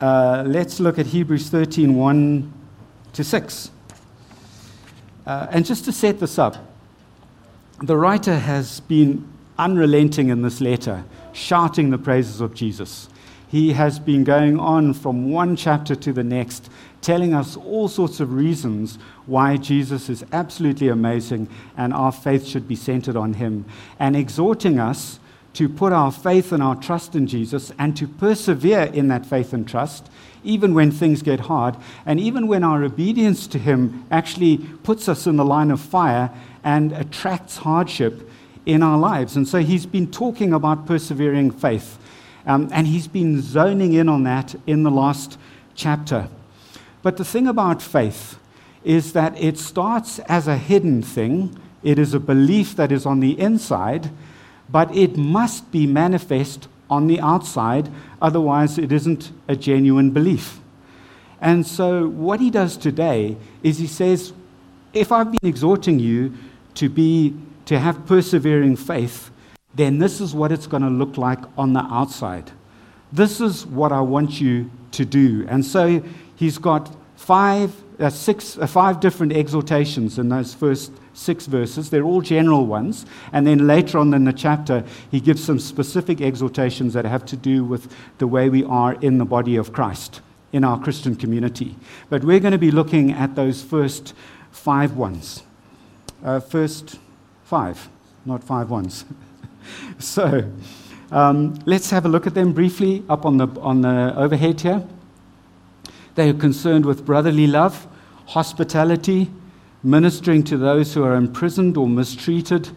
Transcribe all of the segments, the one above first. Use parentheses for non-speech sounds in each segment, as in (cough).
uh, let's look at Hebrews 13 1 to 6. Uh, and just to set this up, the writer has been unrelenting in this letter, shouting the praises of Jesus. He has been going on from one chapter to the next, telling us all sorts of reasons why Jesus is absolutely amazing and our faith should be centered on him, and exhorting us to put our faith and our trust in Jesus and to persevere in that faith and trust, even when things get hard, and even when our obedience to him actually puts us in the line of fire and attracts hardship in our lives. And so he's been talking about persevering faith. Um, and he's been zoning in on that in the last chapter. But the thing about faith is that it starts as a hidden thing, it is a belief that is on the inside, but it must be manifest on the outside, otherwise, it isn't a genuine belief. And so, what he does today is he says, If I've been exhorting you to be to have persevering faith, then this is what it's going to look like on the outside. This is what I want you to do. And so he's got five, uh, six, uh, five different exhortations in those first six verses. They're all general ones. And then later on in the chapter, he gives some specific exhortations that have to do with the way we are in the body of Christ, in our Christian community. But we're going to be looking at those first five ones. Uh, first Five, not five ones. (laughs) so um, let's have a look at them briefly up on the, on the overhead here. They are concerned with brotherly love, hospitality, ministering to those who are imprisoned or mistreated,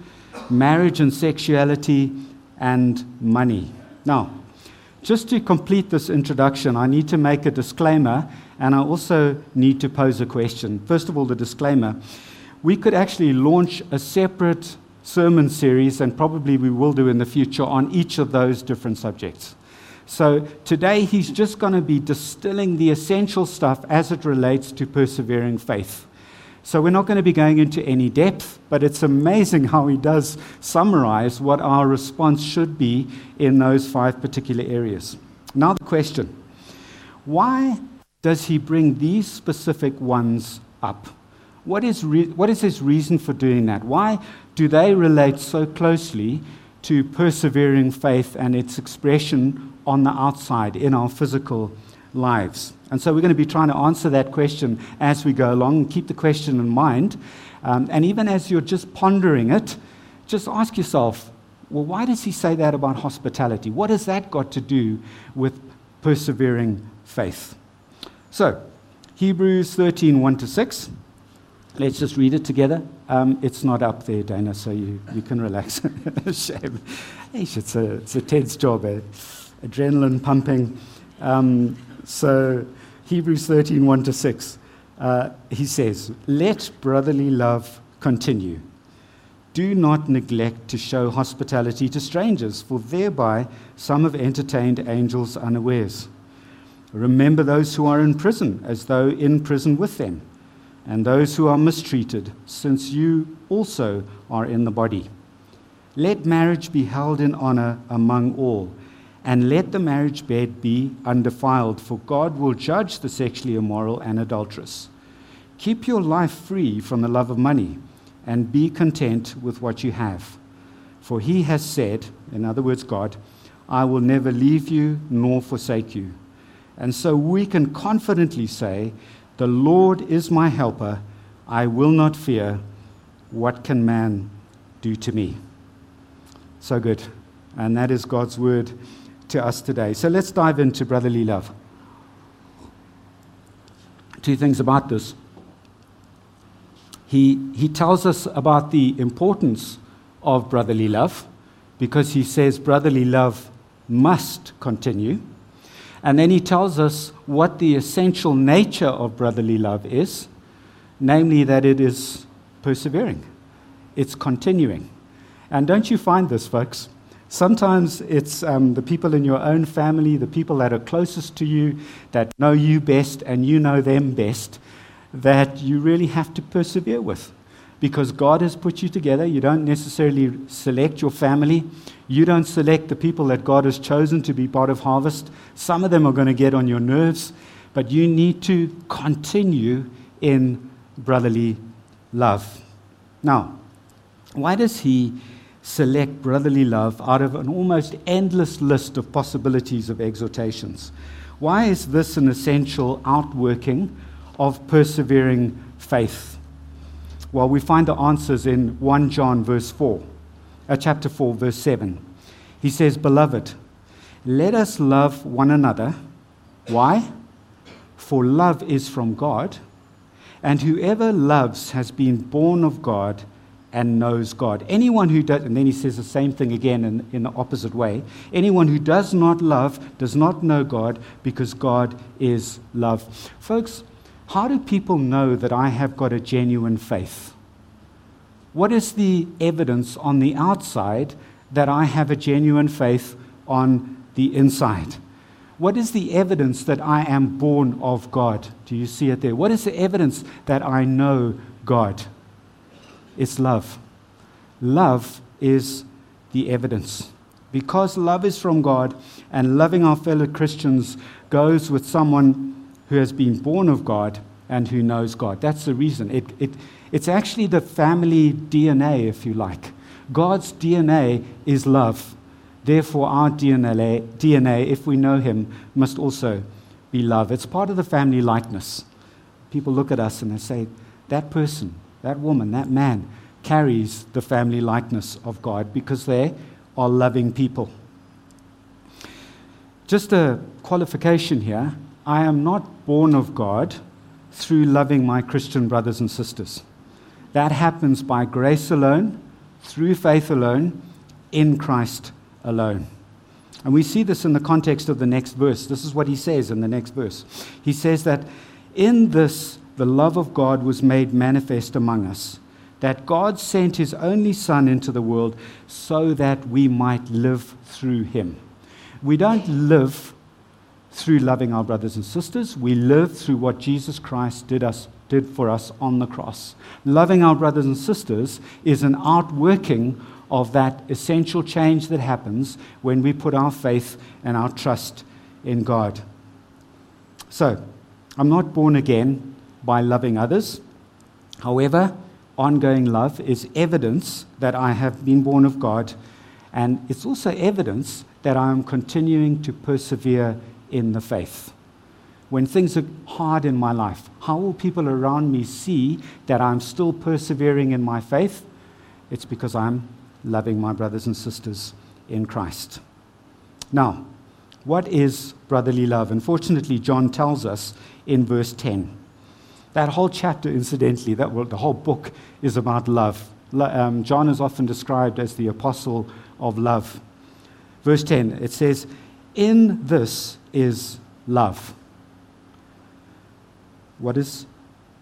marriage and sexuality, and money. Now, just to complete this introduction, I need to make a disclaimer and I also need to pose a question. First of all, the disclaimer we could actually launch a separate sermon series, and probably we will do in the future, on each of those different subjects. So today he's just going to be distilling the essential stuff as it relates to persevering faith. So we're not going to be going into any depth, but it's amazing how he does summarize what our response should be in those five particular areas. Now, the question why does he bring these specific ones up? What is, re- what is his reason for doing that? Why do they relate so closely to persevering faith and its expression on the outside in our physical lives? And so we're going to be trying to answer that question as we go along. Keep the question in mind. Um, and even as you're just pondering it, just ask yourself, well, why does he say that about hospitality? What has that got to do with persevering faith? So, Hebrews 13 1 to 6. Let's just read it together. Um, it's not up there, Dana, so you, you can relax. (laughs) Shame. It's a, it's a tense job, eh? Adrenaline pumping. Um, so, Hebrews 13 1 to 6. Uh, he says, Let brotherly love continue. Do not neglect to show hospitality to strangers, for thereby some have entertained angels unawares. Remember those who are in prison, as though in prison with them and those who are mistreated, since you also are in the body. Let marriage be held in honor among all, and let the marriage bed be undefiled, for God will judge the sexually immoral and adulterous. Keep your life free from the love of money, and be content with what you have. For he has said, in other words, God, I will never leave you nor forsake you. And so we can confidently say, the Lord is my helper. I will not fear. What can man do to me? So good. And that is God's word to us today. So let's dive into brotherly love. Two things about this. He, he tells us about the importance of brotherly love because he says brotherly love must continue. And then he tells us what the essential nature of brotherly love is namely, that it is persevering, it's continuing. And don't you find this, folks? Sometimes it's um, the people in your own family, the people that are closest to you, that know you best and you know them best, that you really have to persevere with. because God has put you together. You don't necessarily select your family. You don't select the people that God has chosen to be part of Harvest. Some of them are going to get on your nerves, but you need to continue in brotherly love. Now, why does he select brotherly love out of an almost endless list of possibilities of exhortations? Why is this an essential outworking of persevering faith? Well, we find the answers in 1 John verse 4, uh, chapter 4, verse 7. He says, Beloved, let us love one another. Why? For love is from God, and whoever loves has been born of God and knows God. Anyone who does, and then he says the same thing again in, in the opposite way anyone who does not love does not know God because God is love. Folks, how do people know that I have got a genuine faith? What is the evidence on the outside that I have a genuine faith on the inside? What is the evidence that I am born of God? Do you see it there? What is the evidence that I know God? It's love. Love is the evidence. Because love is from God and loving our fellow Christians goes with someone who has been born of God and who knows God. That's the reason. It, it, it's actually the family DNA, if you like. God's DNA is love. Therefore, our DNA, DNA, if we know Him, must also be love. It's part of the family likeness. People look at us and they say, that person, that woman, that man carries the family likeness of God because they are loving people. Just a qualification here I am not born of God through loving my Christian brothers and sisters. That happens by grace alone, through faith alone, in Christ alone. And we see this in the context of the next verse. This is what he says in the next verse. He says that in this the love of God was made manifest among us, that God sent his only Son into the world so that we might live through him. We don't live through loving our brothers and sisters, we live through what Jesus Christ did, us, did for us on the cross. Loving our brothers and sisters is an outworking of that essential change that happens when we put our faith and our trust in God. So, I'm not born again by loving others. However, ongoing love is evidence that I have been born of God, and it's also evidence that I am continuing to persevere in the faith. When things are hard in my life, how will people around me see that I'm still persevering in my faith? It's because I'm loving my brothers and sisters in Christ. Now, what is brotherly love? Unfortunately, John tells us in verse 10. That whole chapter, incidentally, that well, the whole book is about love. Um, John is often described as the apostle of love. Verse 10, it says, In this is love. What is,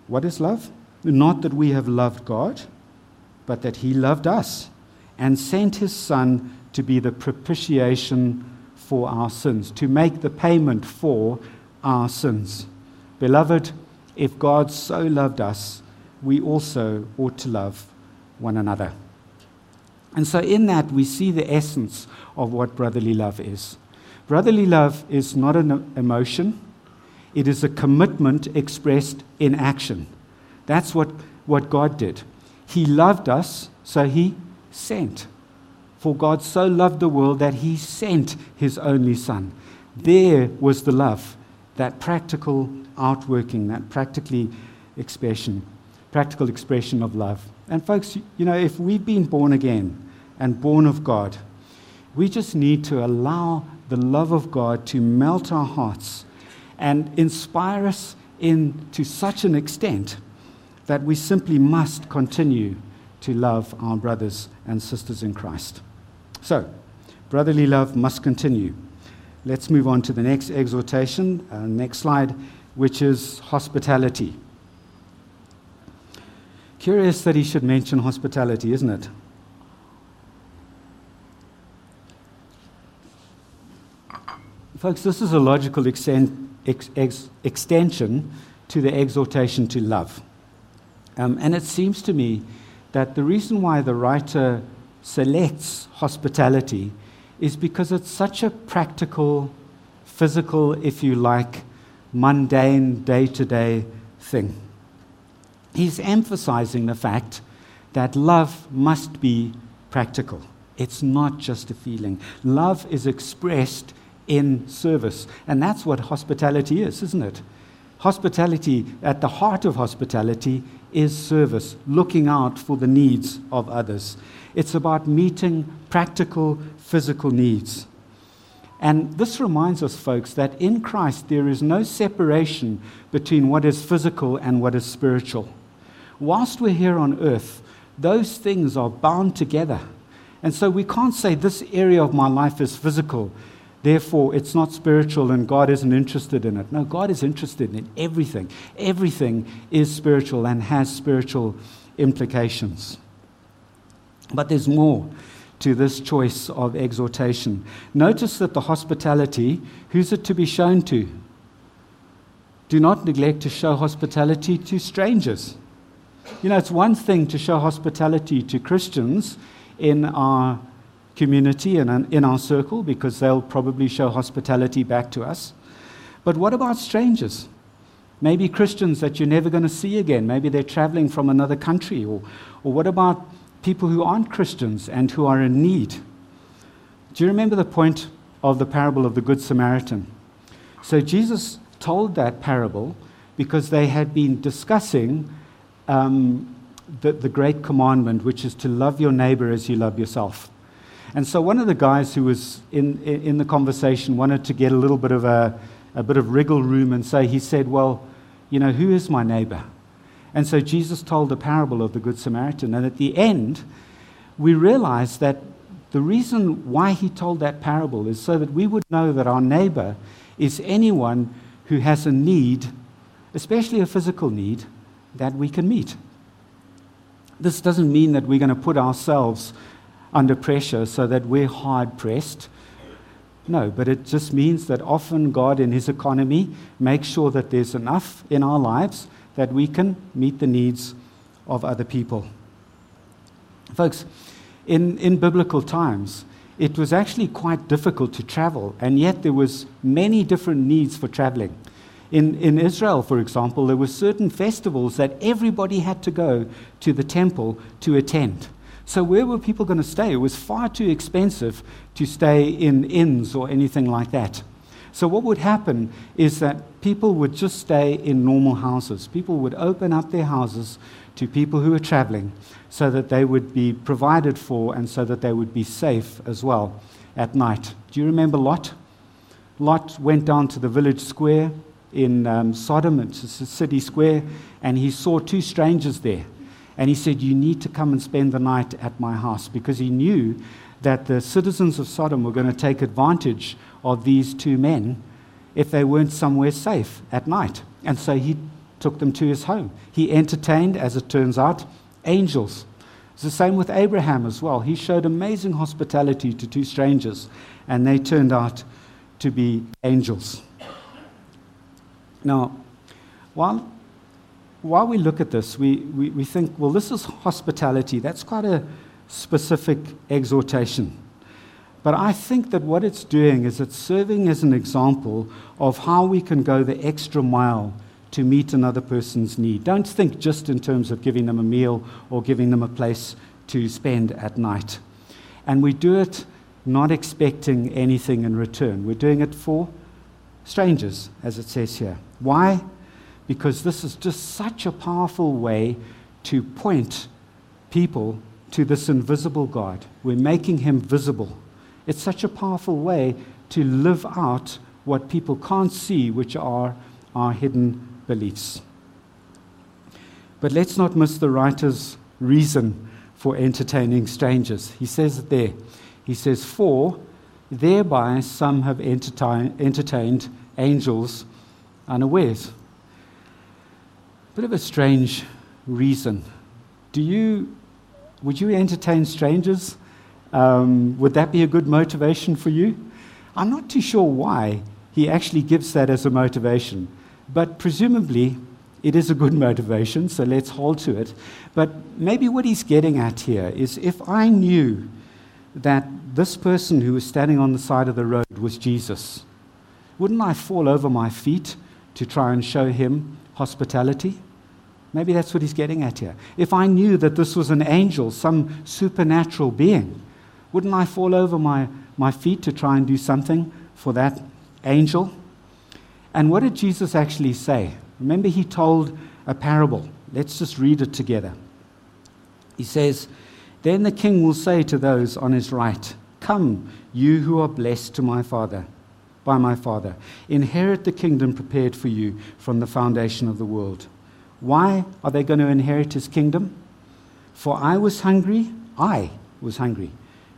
what is love? Not that we have loved God, but that He loved us and sent His Son to be the propitiation for our sins, to make the payment for our sins. Beloved, if God so loved us, we also ought to love one another. And so, in that, we see the essence of what brotherly love is. Brotherly love is not an emotion, it is a commitment expressed in action. That's what, what God did. He loved us, so He sent. For God so loved the world that He sent His only Son. There was the love, that practical outworking, that practically expression, practical expression of love. And folks, you know, if we've been born again and born of God, we just need to allow the love of God to melt our hearts and inspire us in to such an extent that we simply must continue to love our brothers and sisters in Christ. So, brotherly love must continue. Let's move on to the next exhortation, uh, next slide, which is hospitality. Curious that he should mention hospitality, isn't it? Folks, this is a logical ex- ex- extension to the exhortation to love. Um, and it seems to me that the reason why the writer selects hospitality is because it's such a practical, physical, if you like, mundane, day to day thing. He's emphasizing the fact that love must be practical. It's not just a feeling. Love is expressed in service. And that's what hospitality is, isn't it? Hospitality, at the heart of hospitality, is service, looking out for the needs of others. It's about meeting practical physical needs. And this reminds us, folks, that in Christ there is no separation between what is physical and what is spiritual. Whilst we're here on earth, those things are bound together. And so we can't say this area of my life is physical, therefore it's not spiritual and God isn't interested in it. No, God is interested in everything. Everything is spiritual and has spiritual implications. But there's more to this choice of exhortation. Notice that the hospitality, who's it to be shown to? Do not neglect to show hospitality to strangers. You know, it's one thing to show hospitality to Christians in our community and in our circle because they'll probably show hospitality back to us. But what about strangers? Maybe Christians that you're never going to see again. Maybe they're traveling from another country. Or, or what about people who aren't Christians and who are in need? Do you remember the point of the parable of the Good Samaritan? So Jesus told that parable because they had been discussing um, the, the great commandment, which is to love your neighbor as you love yourself. And so one of the guys who was in, in the conversation wanted to get a little bit of a, a bit of wriggle room and say, he said, Well, you know, who is my neighbor? And so Jesus told the parable of the Good Samaritan. And at the end, we realize that the reason why he told that parable is so that we would know that our neighbor is anyone who has a need, especially a physical need, that we can meet. This doesn't mean that we're going to put ourselves under pressure so that we're hard pressed. No, but it just means that often God, in His economy, makes sure that there's enough in our lives that we can meet the needs of other people. Folks, in, in biblical times, it was actually quite difficult to travel, and yet there was many different needs for traveling. In, in Israel, for example, there were certain festivals that everybody had to go to the temple to attend. So, where were people going to stay? It was far too expensive to stay in inns or anything like that. So, what would happen is that people would just stay in normal houses. People would open up their houses to people who were traveling so that they would be provided for and so that they would be safe as well at night. Do you remember Lot? Lot went down to the village square in um, Sodom, it's a city square, and he saw two strangers there. And he said, You need to come and spend the night at my house because he knew that the citizens of Sodom were going to take advantage of these two men if they weren't somewhere safe at night. And so he took them to his home. He entertained, as it turns out, angels. It's the same with Abraham as well. He showed amazing hospitality to two strangers, and they turned out to be angels. Now, while, while we look at this, we, we, we think, well, this is hospitality. That's quite a specific exhortation. But I think that what it's doing is it's serving as an example of how we can go the extra mile to meet another person's need. Don't think just in terms of giving them a meal or giving them a place to spend at night. And we do it not expecting anything in return. We're doing it for strangers, as it says here. Why? Because this is just such a powerful way to point people to this invisible God. We're making him visible. It's such a powerful way to live out what people can't see, which are our hidden beliefs. But let's not miss the writer's reason for entertaining strangers. He says it there. He says, For thereby some have entertained angels unawares. Bit of a strange reason. Do you, would you entertain strangers? Um, would that be a good motivation for you? I'm not too sure why he actually gives that as a motivation, but presumably it is a good (laughs) motivation, so let's hold to it. But maybe what he's getting at here is if I knew that this person who was standing on the side of the road was Jesus, wouldn't I fall over my feet to try and show him hospitality? Maybe that's what he's getting at here. If I knew that this was an angel, some supernatural being, wouldn't I fall over my, my feet to try and do something for that angel? And what did Jesus actually say? Remember, he told a parable. Let's just read it together. He says, Then the king will say to those on his right, Come, you who are blessed to my Father, by my Father, inherit the kingdom prepared for you from the foundation of the world. Why are they going to inherit his kingdom? For I was hungry, I was hungry,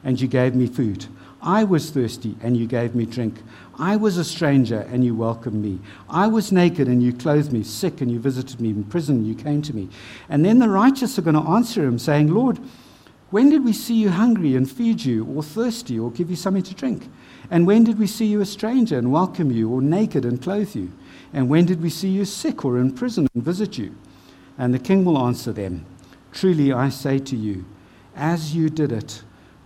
and you gave me food. I was thirsty, and you gave me drink. I was a stranger, and you welcomed me. I was naked, and you clothed me, sick, and you visited me, in prison, you came to me. And then the righteous are going to answer him, saying, Lord, when did we see you hungry and feed you, or thirsty, or give you something to drink? And when did we see you a stranger and welcome you, or naked and clothe you? And when did we see you sick or in prison and visit you? And the king will answer them Truly I say to you, as you did it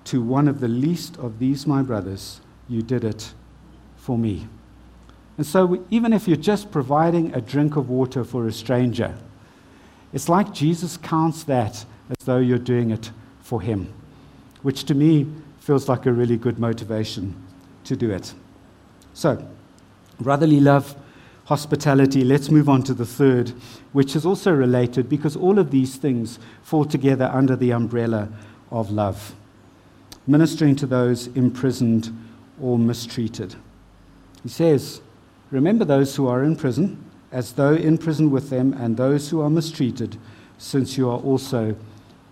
to one of the least of these my brothers, you did it for me. And so, even if you're just providing a drink of water for a stranger, it's like Jesus counts that as though you're doing it for him, which to me feels like a really good motivation to do it. So, brotherly love hospitality. Let's move on to the third, which is also related because all of these things fall together under the umbrella of love. Ministering to those imprisoned or mistreated. He says, Remember those who are in prison, as though in prison with them, and those who are mistreated, since you are also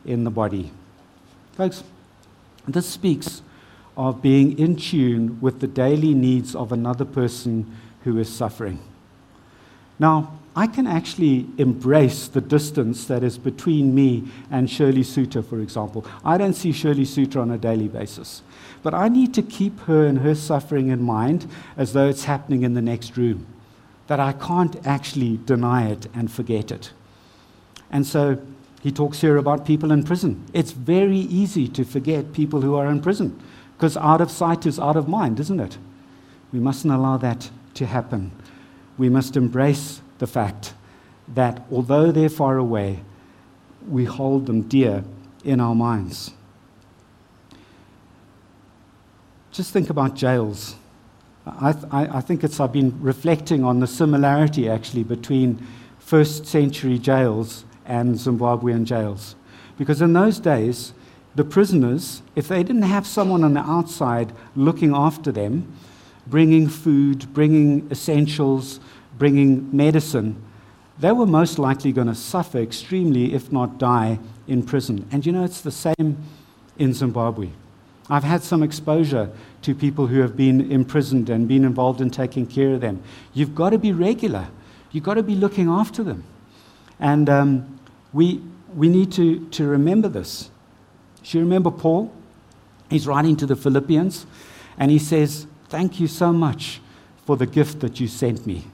in the body. Folks, this speaks of being in tune with the daily needs of another person who is suffering. Now, I can actually embrace the distance that is between me and Shirley Suter, for example. I don't see Shirley Suter on a daily basis. But I need to keep her and her suffering in mind as though it's happening in the next room, that I can't actually deny it and forget it. And so he talks here about people in prison. It's very easy to forget people who are in prison because out of sight is out of mind, isn't it? We mustn't allow that to happen we must embrace the fact that although they're far away, we hold them dear in our minds. Just think about jails. I, th- I, think it's, I've been reflecting on the similarity actually between first century jails and Zimbabwean jails. Because in those days, the prisoners, if they didn't have someone on the outside looking after them, bringing food, bringing essentials, bringing medicine, they were most likely going to suffer extremely, if not die, in prison. And you know, it's the same in Zimbabwe. I've had some exposure to people who have been imprisoned and been involved in taking care of them. You've got to be regular, you've got to be looking after them. And um, we, we need to, to remember this. Do you remember Paul? He's writing to the Philippians, and he says, Thank you so much for the gift that you sent me.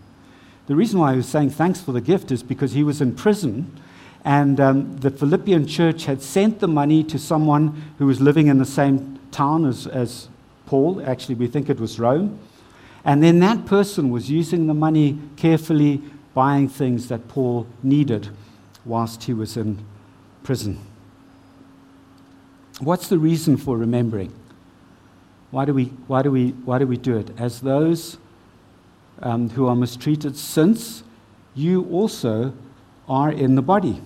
The reason why he was saying thanks for the gift is because he was in prison, and um, the Philippian church had sent the money to someone who was living in the same town as, as Paul. Actually, we think it was Rome. And then that person was using the money carefully, buying things that Paul needed whilst he was in prison. What's the reason for remembering? Why do we, why do we, why do, we do it? As those um, who are mistreated, since you also are in the body.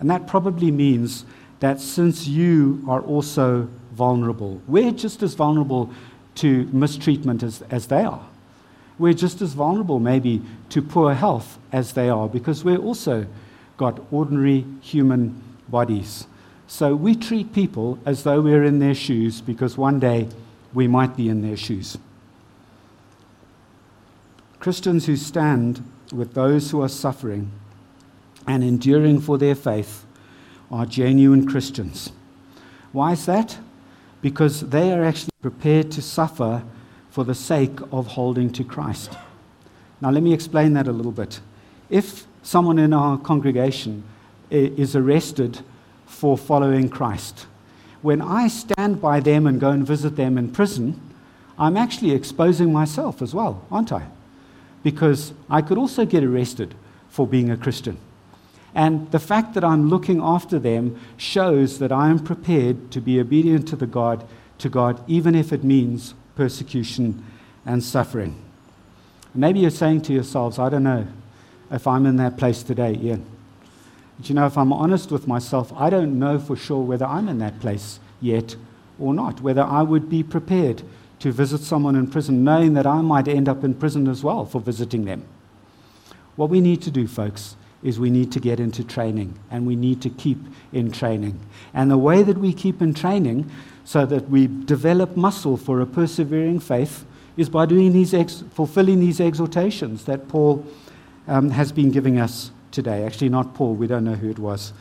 And that probably means that since you are also vulnerable, we're just as vulnerable to mistreatment as, as they are. We're just as vulnerable, maybe, to poor health as they are because we're also got ordinary human bodies. So we treat people as though we're in their shoes because one day we might be in their shoes. Christians who stand with those who are suffering and enduring for their faith are genuine Christians. Why is that? Because they are actually prepared to suffer for the sake of holding to Christ. Now, let me explain that a little bit. if someone in our congregation is arrested for following Christ, when I stand by them and go and visit them in prison, I'm actually exposing myself as well, aren't I? Because I could also get arrested for being a Christian. And the fact that I'm looking after them shows that I am prepared to be obedient to the God, to God, even if it means persecution and suffering. Maybe you're saying to yourselves, I don't know if I'm in that place today, Ian. But you know, if I'm honest with myself, I don't know for sure whether I'm in that place yet or not, whether I would be prepared to visit someone in prison, knowing that I might end up in prison as well for visiting them. What we need to do, folks, is we need to get into training and we need to keep in training. And the way that we keep in training so that we develop muscle for a persevering faith is by doing these ex- fulfilling these exhortations that Paul um, has been giving us today. Actually, not Paul, we don't know who it was,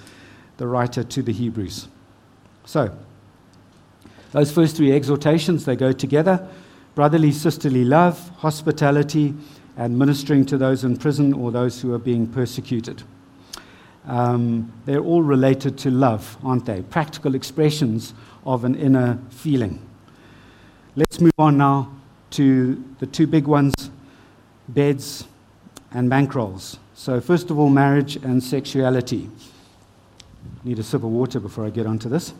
the writer to the Hebrews. So, those first three exhortations, they go together brotherly, sisterly love, hospitality, and ministering to those in prison or those who are being persecuted. Um, they're all related to love, aren't they? Practical expressions of an inner feeling. Let's move on now to the two big ones beds and bankrolls. So, first of all, marriage and sexuality. Need a sip of water before I get onto this.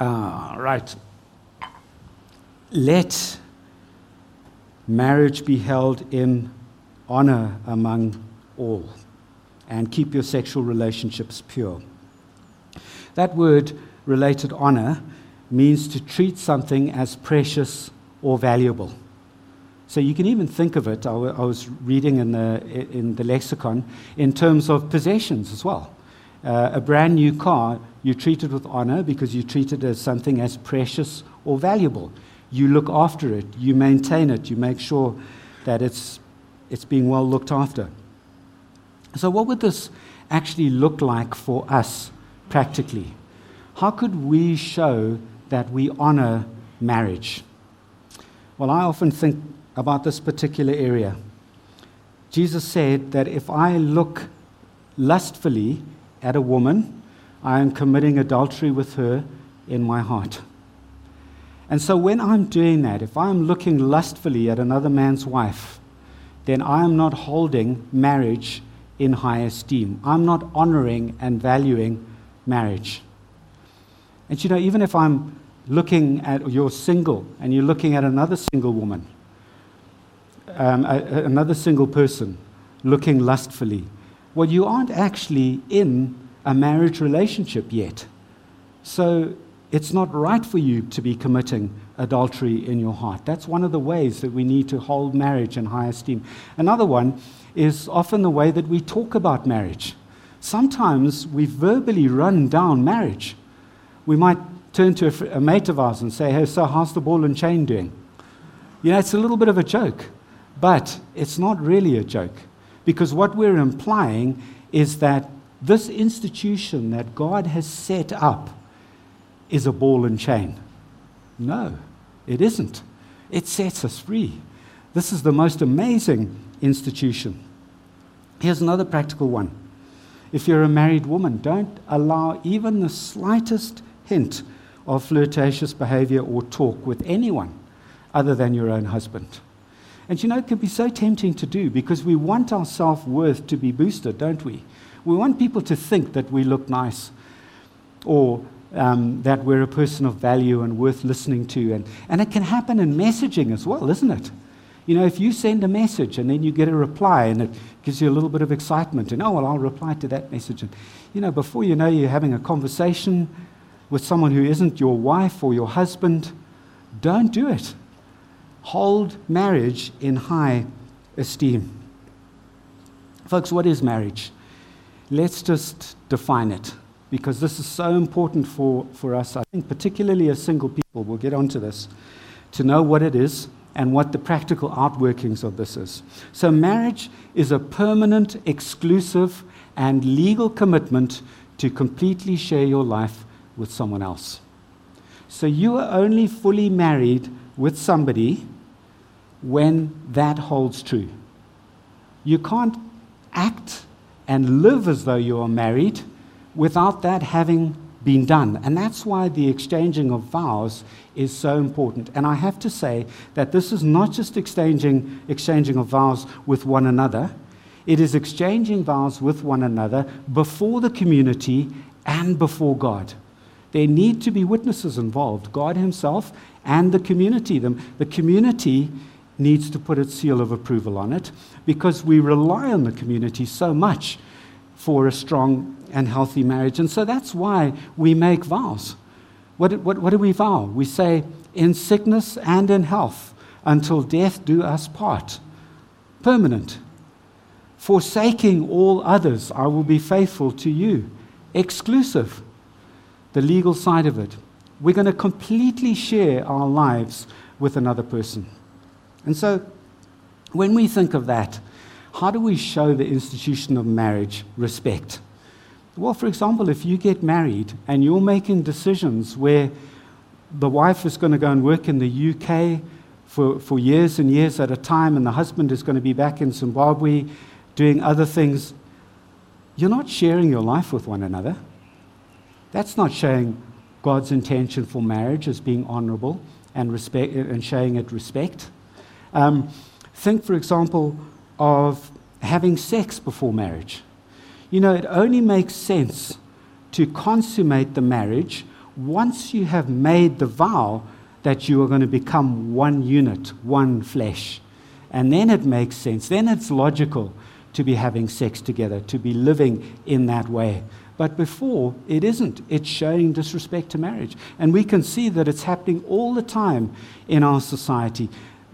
Ah, right. Let marriage be held in honor among all and keep your sexual relationships pure. That word, related honor, means to treat something as precious or valuable. So you can even think of it, I, w- I was reading in the, in the lexicon, in terms of possessions as well. Uh, a brand new car, you treat it with honor because you treat it as something as precious or valuable. You look after it, you maintain it, you make sure that it's, it's being well looked after. So, what would this actually look like for us practically? How could we show that we honor marriage? Well, I often think about this particular area. Jesus said that if I look lustfully at a woman, I am committing adultery with her in my heart. And so when I'm doing that, if I'm looking lustfully at another man's wife, then I am not holding marriage in high esteem. I'm not honoring and valuing marriage. And you know, even if I'm looking at you're single and you're looking at another single woman, um, a, another single person looking lustfully, well, you aren't actually in a marriage relationship yet. So it's not right for you to be committing adultery in your heart. That's one of the ways that we need to hold marriage in high esteem. Another one is often the way that we talk about marriage. Sometimes we verbally run down marriage. We might turn to a, a mate of ours and say, Hey, so how's the ball and chain doing? You know, it's a little bit of a joke, but it's not really a joke. Because what we're implying is that this institution that God has set up is a ball and chain. No, it isn't. It sets us free. This is the most amazing institution. Here's another practical one. If you're a married woman, don't allow even the slightest hint of flirtatious behavior or talk with anyone other than your own husband. And you know, it can be so tempting to do because we want our self worth to be boosted, don't we? We want people to think that we look nice or um, that we're a person of value and worth listening to. And, and it can happen in messaging as well, isn't it? You know, if you send a message and then you get a reply and it gives you a little bit of excitement, and oh, well, I'll reply to that message. And, you know, before you know, you're having a conversation with someone who isn't your wife or your husband. Don't do it. Hold marriage in high esteem. Folks, what is marriage? Let's just define it because this is so important for, for us, I think, particularly as single people. We'll get onto this to know what it is and what the practical outworkings of this is. So, marriage is a permanent, exclusive, and legal commitment to completely share your life with someone else. So, you are only fully married with somebody when that holds true. You can't act and live as though you are married without that having been done. And that's why the exchanging of vows is so important. And I have to say that this is not just exchanging, exchanging of vows with one another, it is exchanging vows with one another before the community and before God. There need to be witnesses involved God Himself and the community. The, the community needs to put its seal of approval on it because we rely on the community so much for a strong and healthy marriage. And so that's why we make vows. What, what, what do we vow? We say, in sickness and in health, until death do us part. Permanent. Forsaking all others, I will be faithful to you. Exclusive. The legal side of it. We're going to completely share our lives with another person. And so, when we think of that, how do we show the institution of marriage respect? Well, for example, if you get married and you're making decisions where the wife is going to go and work in the UK for, for years and years at a time, and the husband is going to be back in Zimbabwe doing other things, you're not sharing your life with one another. That's not showing God's intention for marriage as being honorable and, respect, and showing it respect. Um, think, for example, of having sex before marriage. You know, it only makes sense to consummate the marriage once you have made the vow that you are going to become one unit, one flesh. And then it makes sense. Then it's logical to be having sex together, to be living in that way. But before, it isn't. It's showing disrespect to marriage. And we can see that it's happening all the time in our society.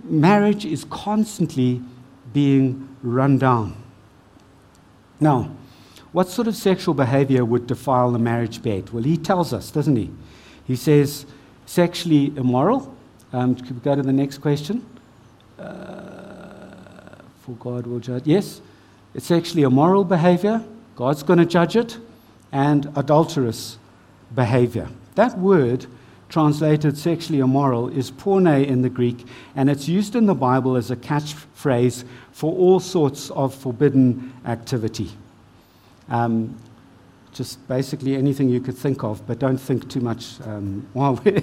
Marriage is constantly being run down. Now, what sort of sexual behavior would defile the marriage bed? Well, he tells us, doesn't he? He says, sexually immoral. Um, could we go to the next question? Uh, for God will judge. Yes, it's sexually immoral behavior. God's going to judge it. And adulterous behavior. That word, translated sexually immoral, is porne in the Greek, and it's used in the Bible as a catchphrase for all sorts of forbidden activity. Um, just basically anything you could think of, but don't think too much um, (laughs) while, we're,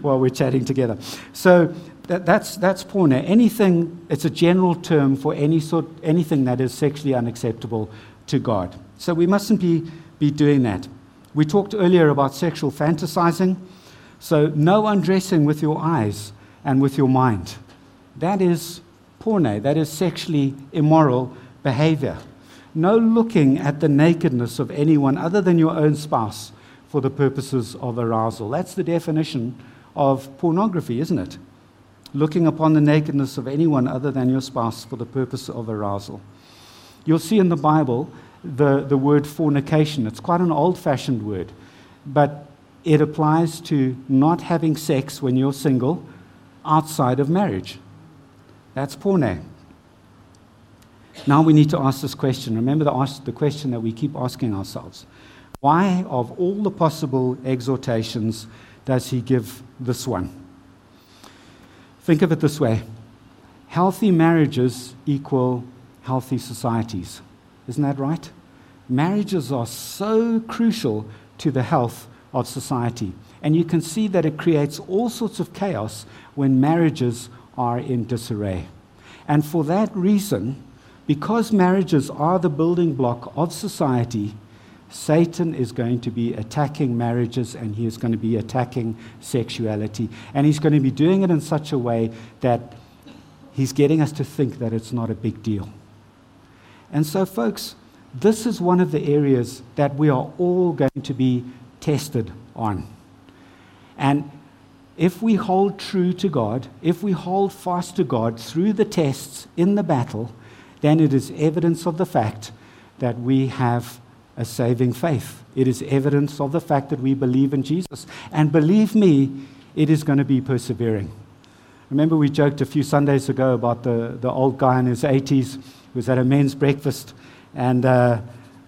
while we're chatting together. So that, that's, that's porne. Anything, it's a general term for any sort, anything that is sexually unacceptable to God. So we mustn't be, be doing that. We talked earlier about sexual fantasizing. So no undressing with your eyes and with your mind. That is porne, that is sexually immoral behavior no looking at the nakedness of anyone other than your own spouse for the purposes of arousal. That's the definition of pornography, isn't it? Looking upon the nakedness of anyone other than your spouse for the purpose of arousal. You'll see in the Bible the, the word fornication. It's quite an old fashioned word, but it applies to not having sex when you're single outside of marriage. That's porne. Now we need to ask this question. Remember the, the question that we keep asking ourselves Why, of all the possible exhortations, does he give this one? Think of it this way healthy marriages equal healthy societies. Isn't that right? Marriages are so crucial to the health of society. And you can see that it creates all sorts of chaos when marriages are in disarray. And for that reason, because marriages are the building block of society, Satan is going to be attacking marriages and he is going to be attacking sexuality. And he's going to be doing it in such a way that he's getting us to think that it's not a big deal. And so, folks, this is one of the areas that we are all going to be tested on. And if we hold true to God, if we hold fast to God through the tests in the battle, then it is evidence of the fact that we have a saving faith. It is evidence of the fact that we believe in Jesus. And believe me, it is going to be persevering. Remember, we joked a few Sundays ago about the, the old guy in his 80s who was at a men's breakfast, and uh,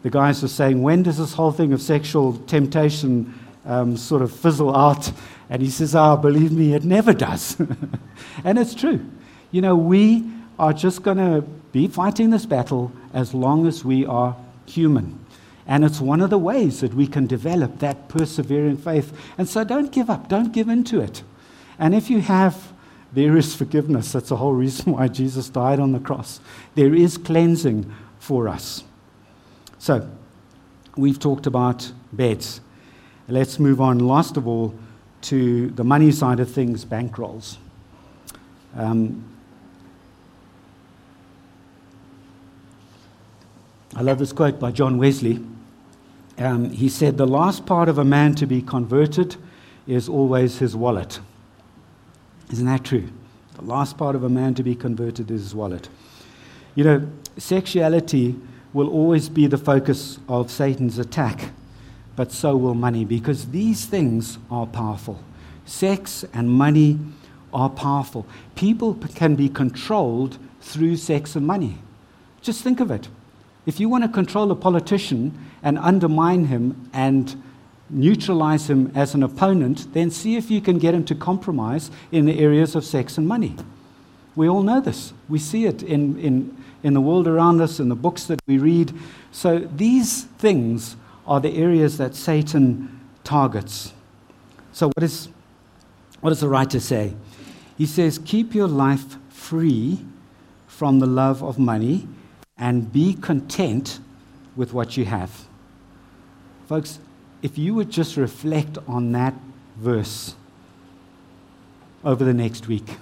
the guys were saying, When does this whole thing of sexual temptation um, sort of fizzle out? And he says, Ah, oh, believe me, it never does. (laughs) and it's true. You know, we are just going to be fighting this battle as long as we are human. And it's one of the ways that we can develop that persevering faith. And so don't give up, don't give in to it. And if you have, there is forgiveness. That's the whole reason why Jesus died on the cross. There is cleansing for us. So, we've talked about beds. Let's move on, last of all, to the money side of things bankrolls. Um, I love this quote by John Wesley. Um, he said, The last part of a man to be converted is always his wallet. Isn't that true? The last part of a man to be converted is his wallet. You know, sexuality will always be the focus of Satan's attack, but so will money, because these things are powerful. Sex and money are powerful. People can be controlled through sex and money. Just think of it. If you want to control a politician and undermine him and neutralize him as an opponent, then see if you can get him to compromise in the areas of sex and money. We all know this. We see it in, in, in the world around us, in the books that we read. So these things are the areas that Satan targets. So, what, is, what does the writer say? He says, Keep your life free from the love of money and be content with what you have. Folks, if you would just reflect on that verse over the next week,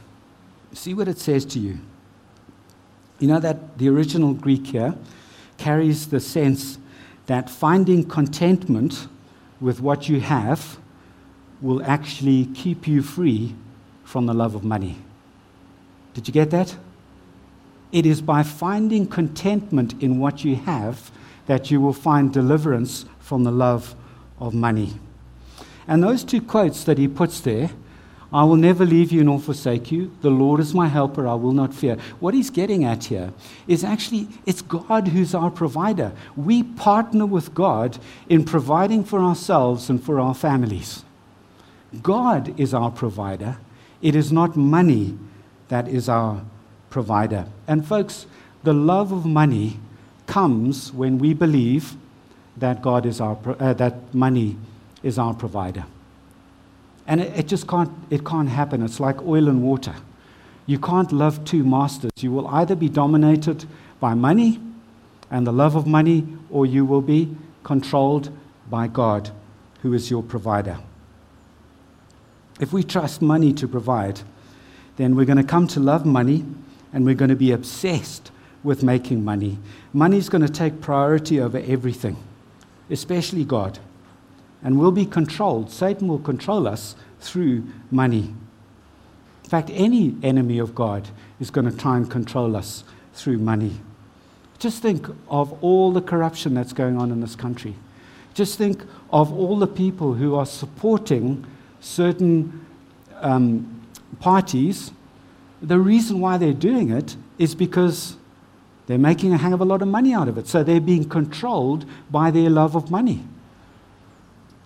see what it says to you. You know that the original Greek here carries the sense that finding contentment with what you have will actually keep you free from the love of money. Did you get that? It is by finding contentment in what you have that you will find deliverance from the love of money. And those two quotes that he puts there I will never leave you nor forsake you. The Lord is my helper. I will not fear. What he's getting at here is actually it's God who's our provider. We partner with God in providing for ourselves and for our families. God is our provider. It is not money that is our provider. And, folks, the love of money comes when we believe that God is our, uh, that money is our provider. And it, it just can't, it can't happen. It's like oil and water. You can't love two masters. You will either be dominated by money and the love of money, or you will be controlled by God, who is your provider. If we trust money to provide, then we're going to come to love money and we're going to be obsessed with making money. Money is going to take priority over everything, especially God. And we'll be controlled. Satan will control us through money. In fact, any enemy of God is going to try and control us through money. Just think of all the corruption that's going on in this country. Just think of all the people who are supporting certain um, parties the reason why they're doing it is because they're making a hang of a lot of money out of it. So they're being controlled by their love of money.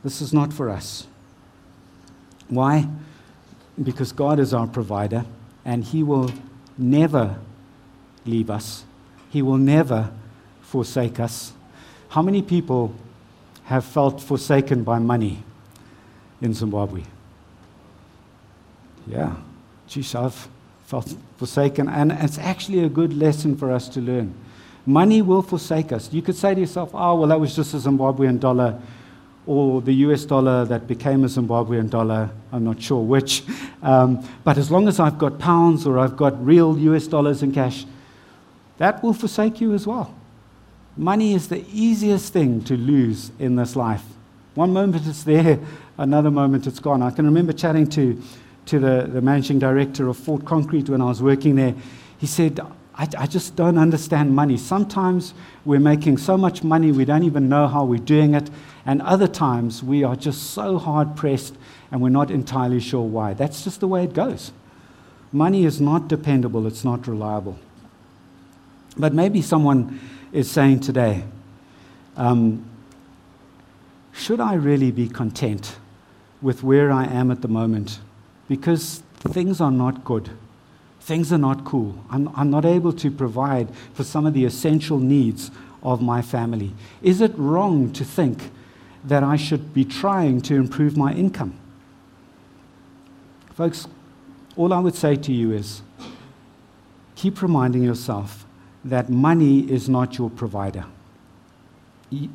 This is not for us. Why? Because God is our provider and He will never leave us, He will never forsake us. How many people have felt forsaken by money in Zimbabwe? Yeah. Geez, I've felt forsaken. And it's actually a good lesson for us to learn. Money will forsake us. You could say to yourself, oh, well, that was just a Zimbabwean dollar or the US dollar that became a Zimbabwean dollar. I'm not sure which. Um, but as long as I've got pounds or I've got real US dollars in cash, that will forsake you as well. Money is the easiest thing to lose in this life. One moment it's there, another moment it's gone. I can remember chatting to to the, the managing director of Fort Concrete when I was working there. He said, I, I just don't understand money. Sometimes we're making so much money we don't even know how we're doing it, and other times we are just so hard pressed and we're not entirely sure why. That's just the way it goes. Money is not dependable, it's not reliable. But maybe someone is saying today, um, should I really be content with where I am at the moment? because things are not good. Things are not cool. I'm, I'm not able to provide for some of the essential needs of my family. Is it wrong to think that I should be trying to improve my income? Folks, all I would say to you is keep reminding yourself that money is not your provider.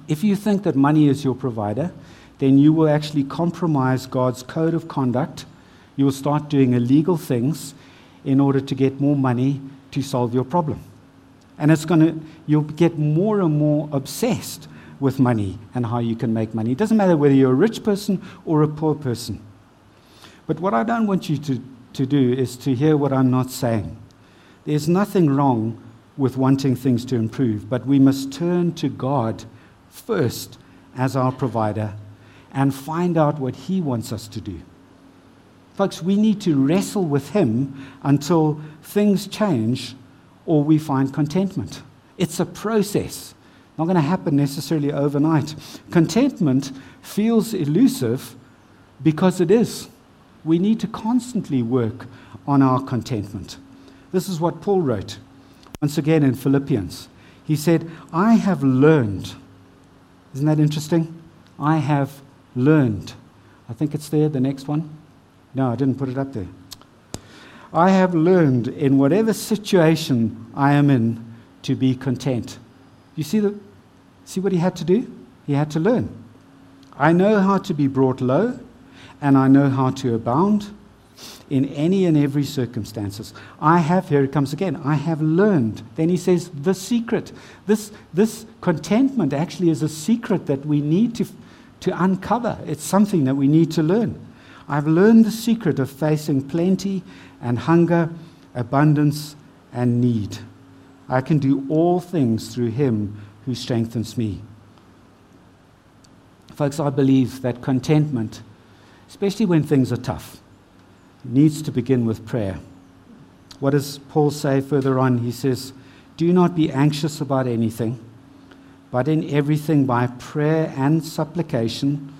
If you think that money is your provider, then you will actually compromise God's code of conduct. You will start doing illegal things in order to get more money to solve your problem. And it's going to, you'll get more and more obsessed with money and how you can make money. It doesn't matter whether you're a rich person or a poor person. But what I don't want you to, to do is to hear what I'm not saying. There's nothing wrong with wanting things to improve, but we must turn to God first as our provider and find out what He wants us to do. Folks, we need to wrestle with Him until things change or we find contentment. It's a process, not going to happen necessarily overnight. Contentment feels elusive because it is. We need to constantly work on our contentment. This is what Paul wrote once again in Philippians. He said, I have learned. Isn't that interesting? I have learned. I think it's there, the next one. No, I didn't put it up there. I have learned in whatever situation I am in to be content. You see, the, see what he had to do? He had to learn. I know how to be brought low, and I know how to abound in any and every circumstances. I have, here it comes again, I have learned. Then he says, the secret. This, this contentment actually is a secret that we need to, to uncover. It's something that we need to learn. I've learned the secret of facing plenty and hunger, abundance and need. I can do all things through him who strengthens me. Folks, I believe that contentment, especially when things are tough, needs to begin with prayer. What does Paul say further on? He says, Do not be anxious about anything, but in everything by prayer and supplication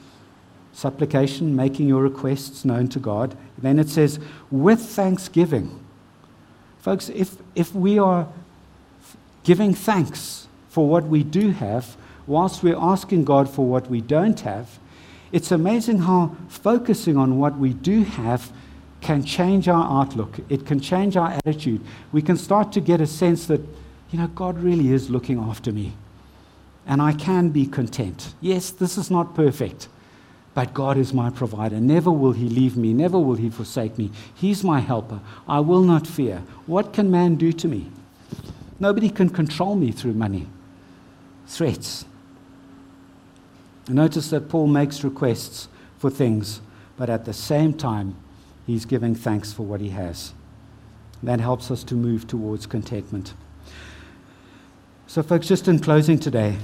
supplication, making your requests known to God. Then it says, with thanksgiving. Folks, if, if we are giving thanks for what we do have, whilst we're asking God for what we don't have, it's amazing how focusing on what we do have can change our outlook. It can change our attitude. We can start to get a sense that, you know, God really is looking after me. And I can be content. Yes, this is not perfect. But God is my provider. Never will He leave me. Never will He forsake me. He's my helper. I will not fear. What can man do to me? Nobody can control me through money. Threats. Notice that Paul makes requests for things, but at the same time, he's giving thanks for what he has. That helps us to move towards contentment. So, folks, just in closing today,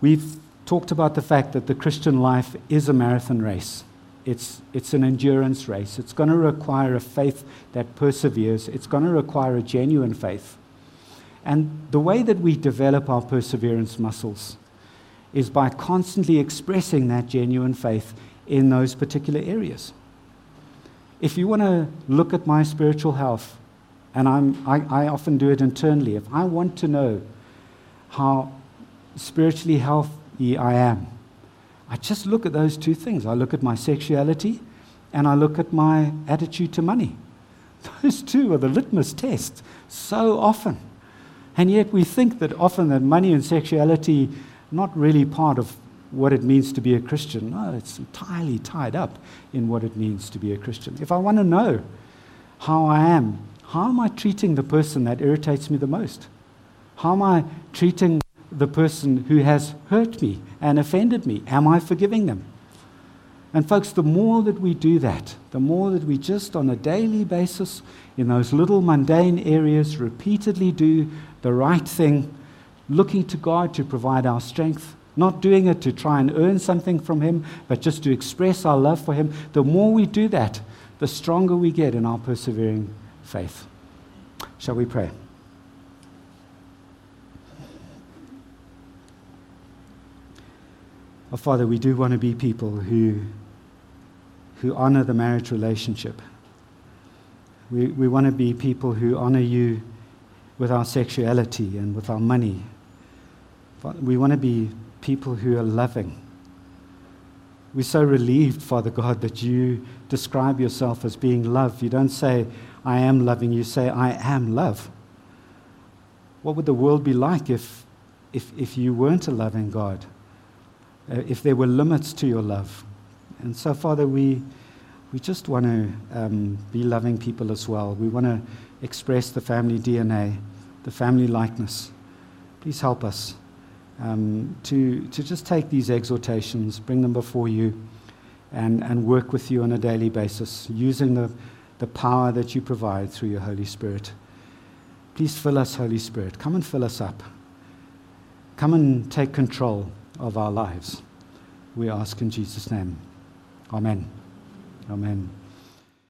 we've talked about the fact that the Christian life is a marathon race. It's, it's an endurance race. It's going to require a faith that perseveres. It's going to require a genuine faith. And the way that we develop our perseverance muscles is by constantly expressing that genuine faith in those particular areas. If you want to look at my spiritual health, and I'm, I, I often do it internally, if I want to know how spiritually health, I am. I just look at those two things. I look at my sexuality and I look at my attitude to money. (laughs) Those two are the litmus test so often. And yet we think that often that money and sexuality not really part of what it means to be a Christian. No, it's entirely tied up in what it means to be a Christian. If I want to know how I am, how am I treating the person that irritates me the most? How am I treating the person who has hurt me and offended me? Am I forgiving them? And, folks, the more that we do that, the more that we just on a daily basis, in those little mundane areas, repeatedly do the right thing, looking to God to provide our strength, not doing it to try and earn something from Him, but just to express our love for Him, the more we do that, the stronger we get in our persevering faith. Shall we pray? Oh, Father, we do want to be people who, who honor the marriage relationship, We, we want to be people who honor you with our sexuality and with our money. We want to be people who are loving. We're so relieved, Father God, that you describe yourself as being love. You don't say, I am loving, you say, I am love. What would the world be like if, if, if you weren't a loving God? Uh, if there were limits to your love? And so, Father, we, we just want to um, be loving people as well. We want to express the family DNA, the family likeness. Please help us um, to, to just take these exhortations, bring them before you, and, and work with you on a daily basis, using the, the power that you provide through your Holy Spirit. Please fill us, Holy Spirit. Come and fill us up. Come and take control of our lives. We ask in Jesus' name. Amen. Amen.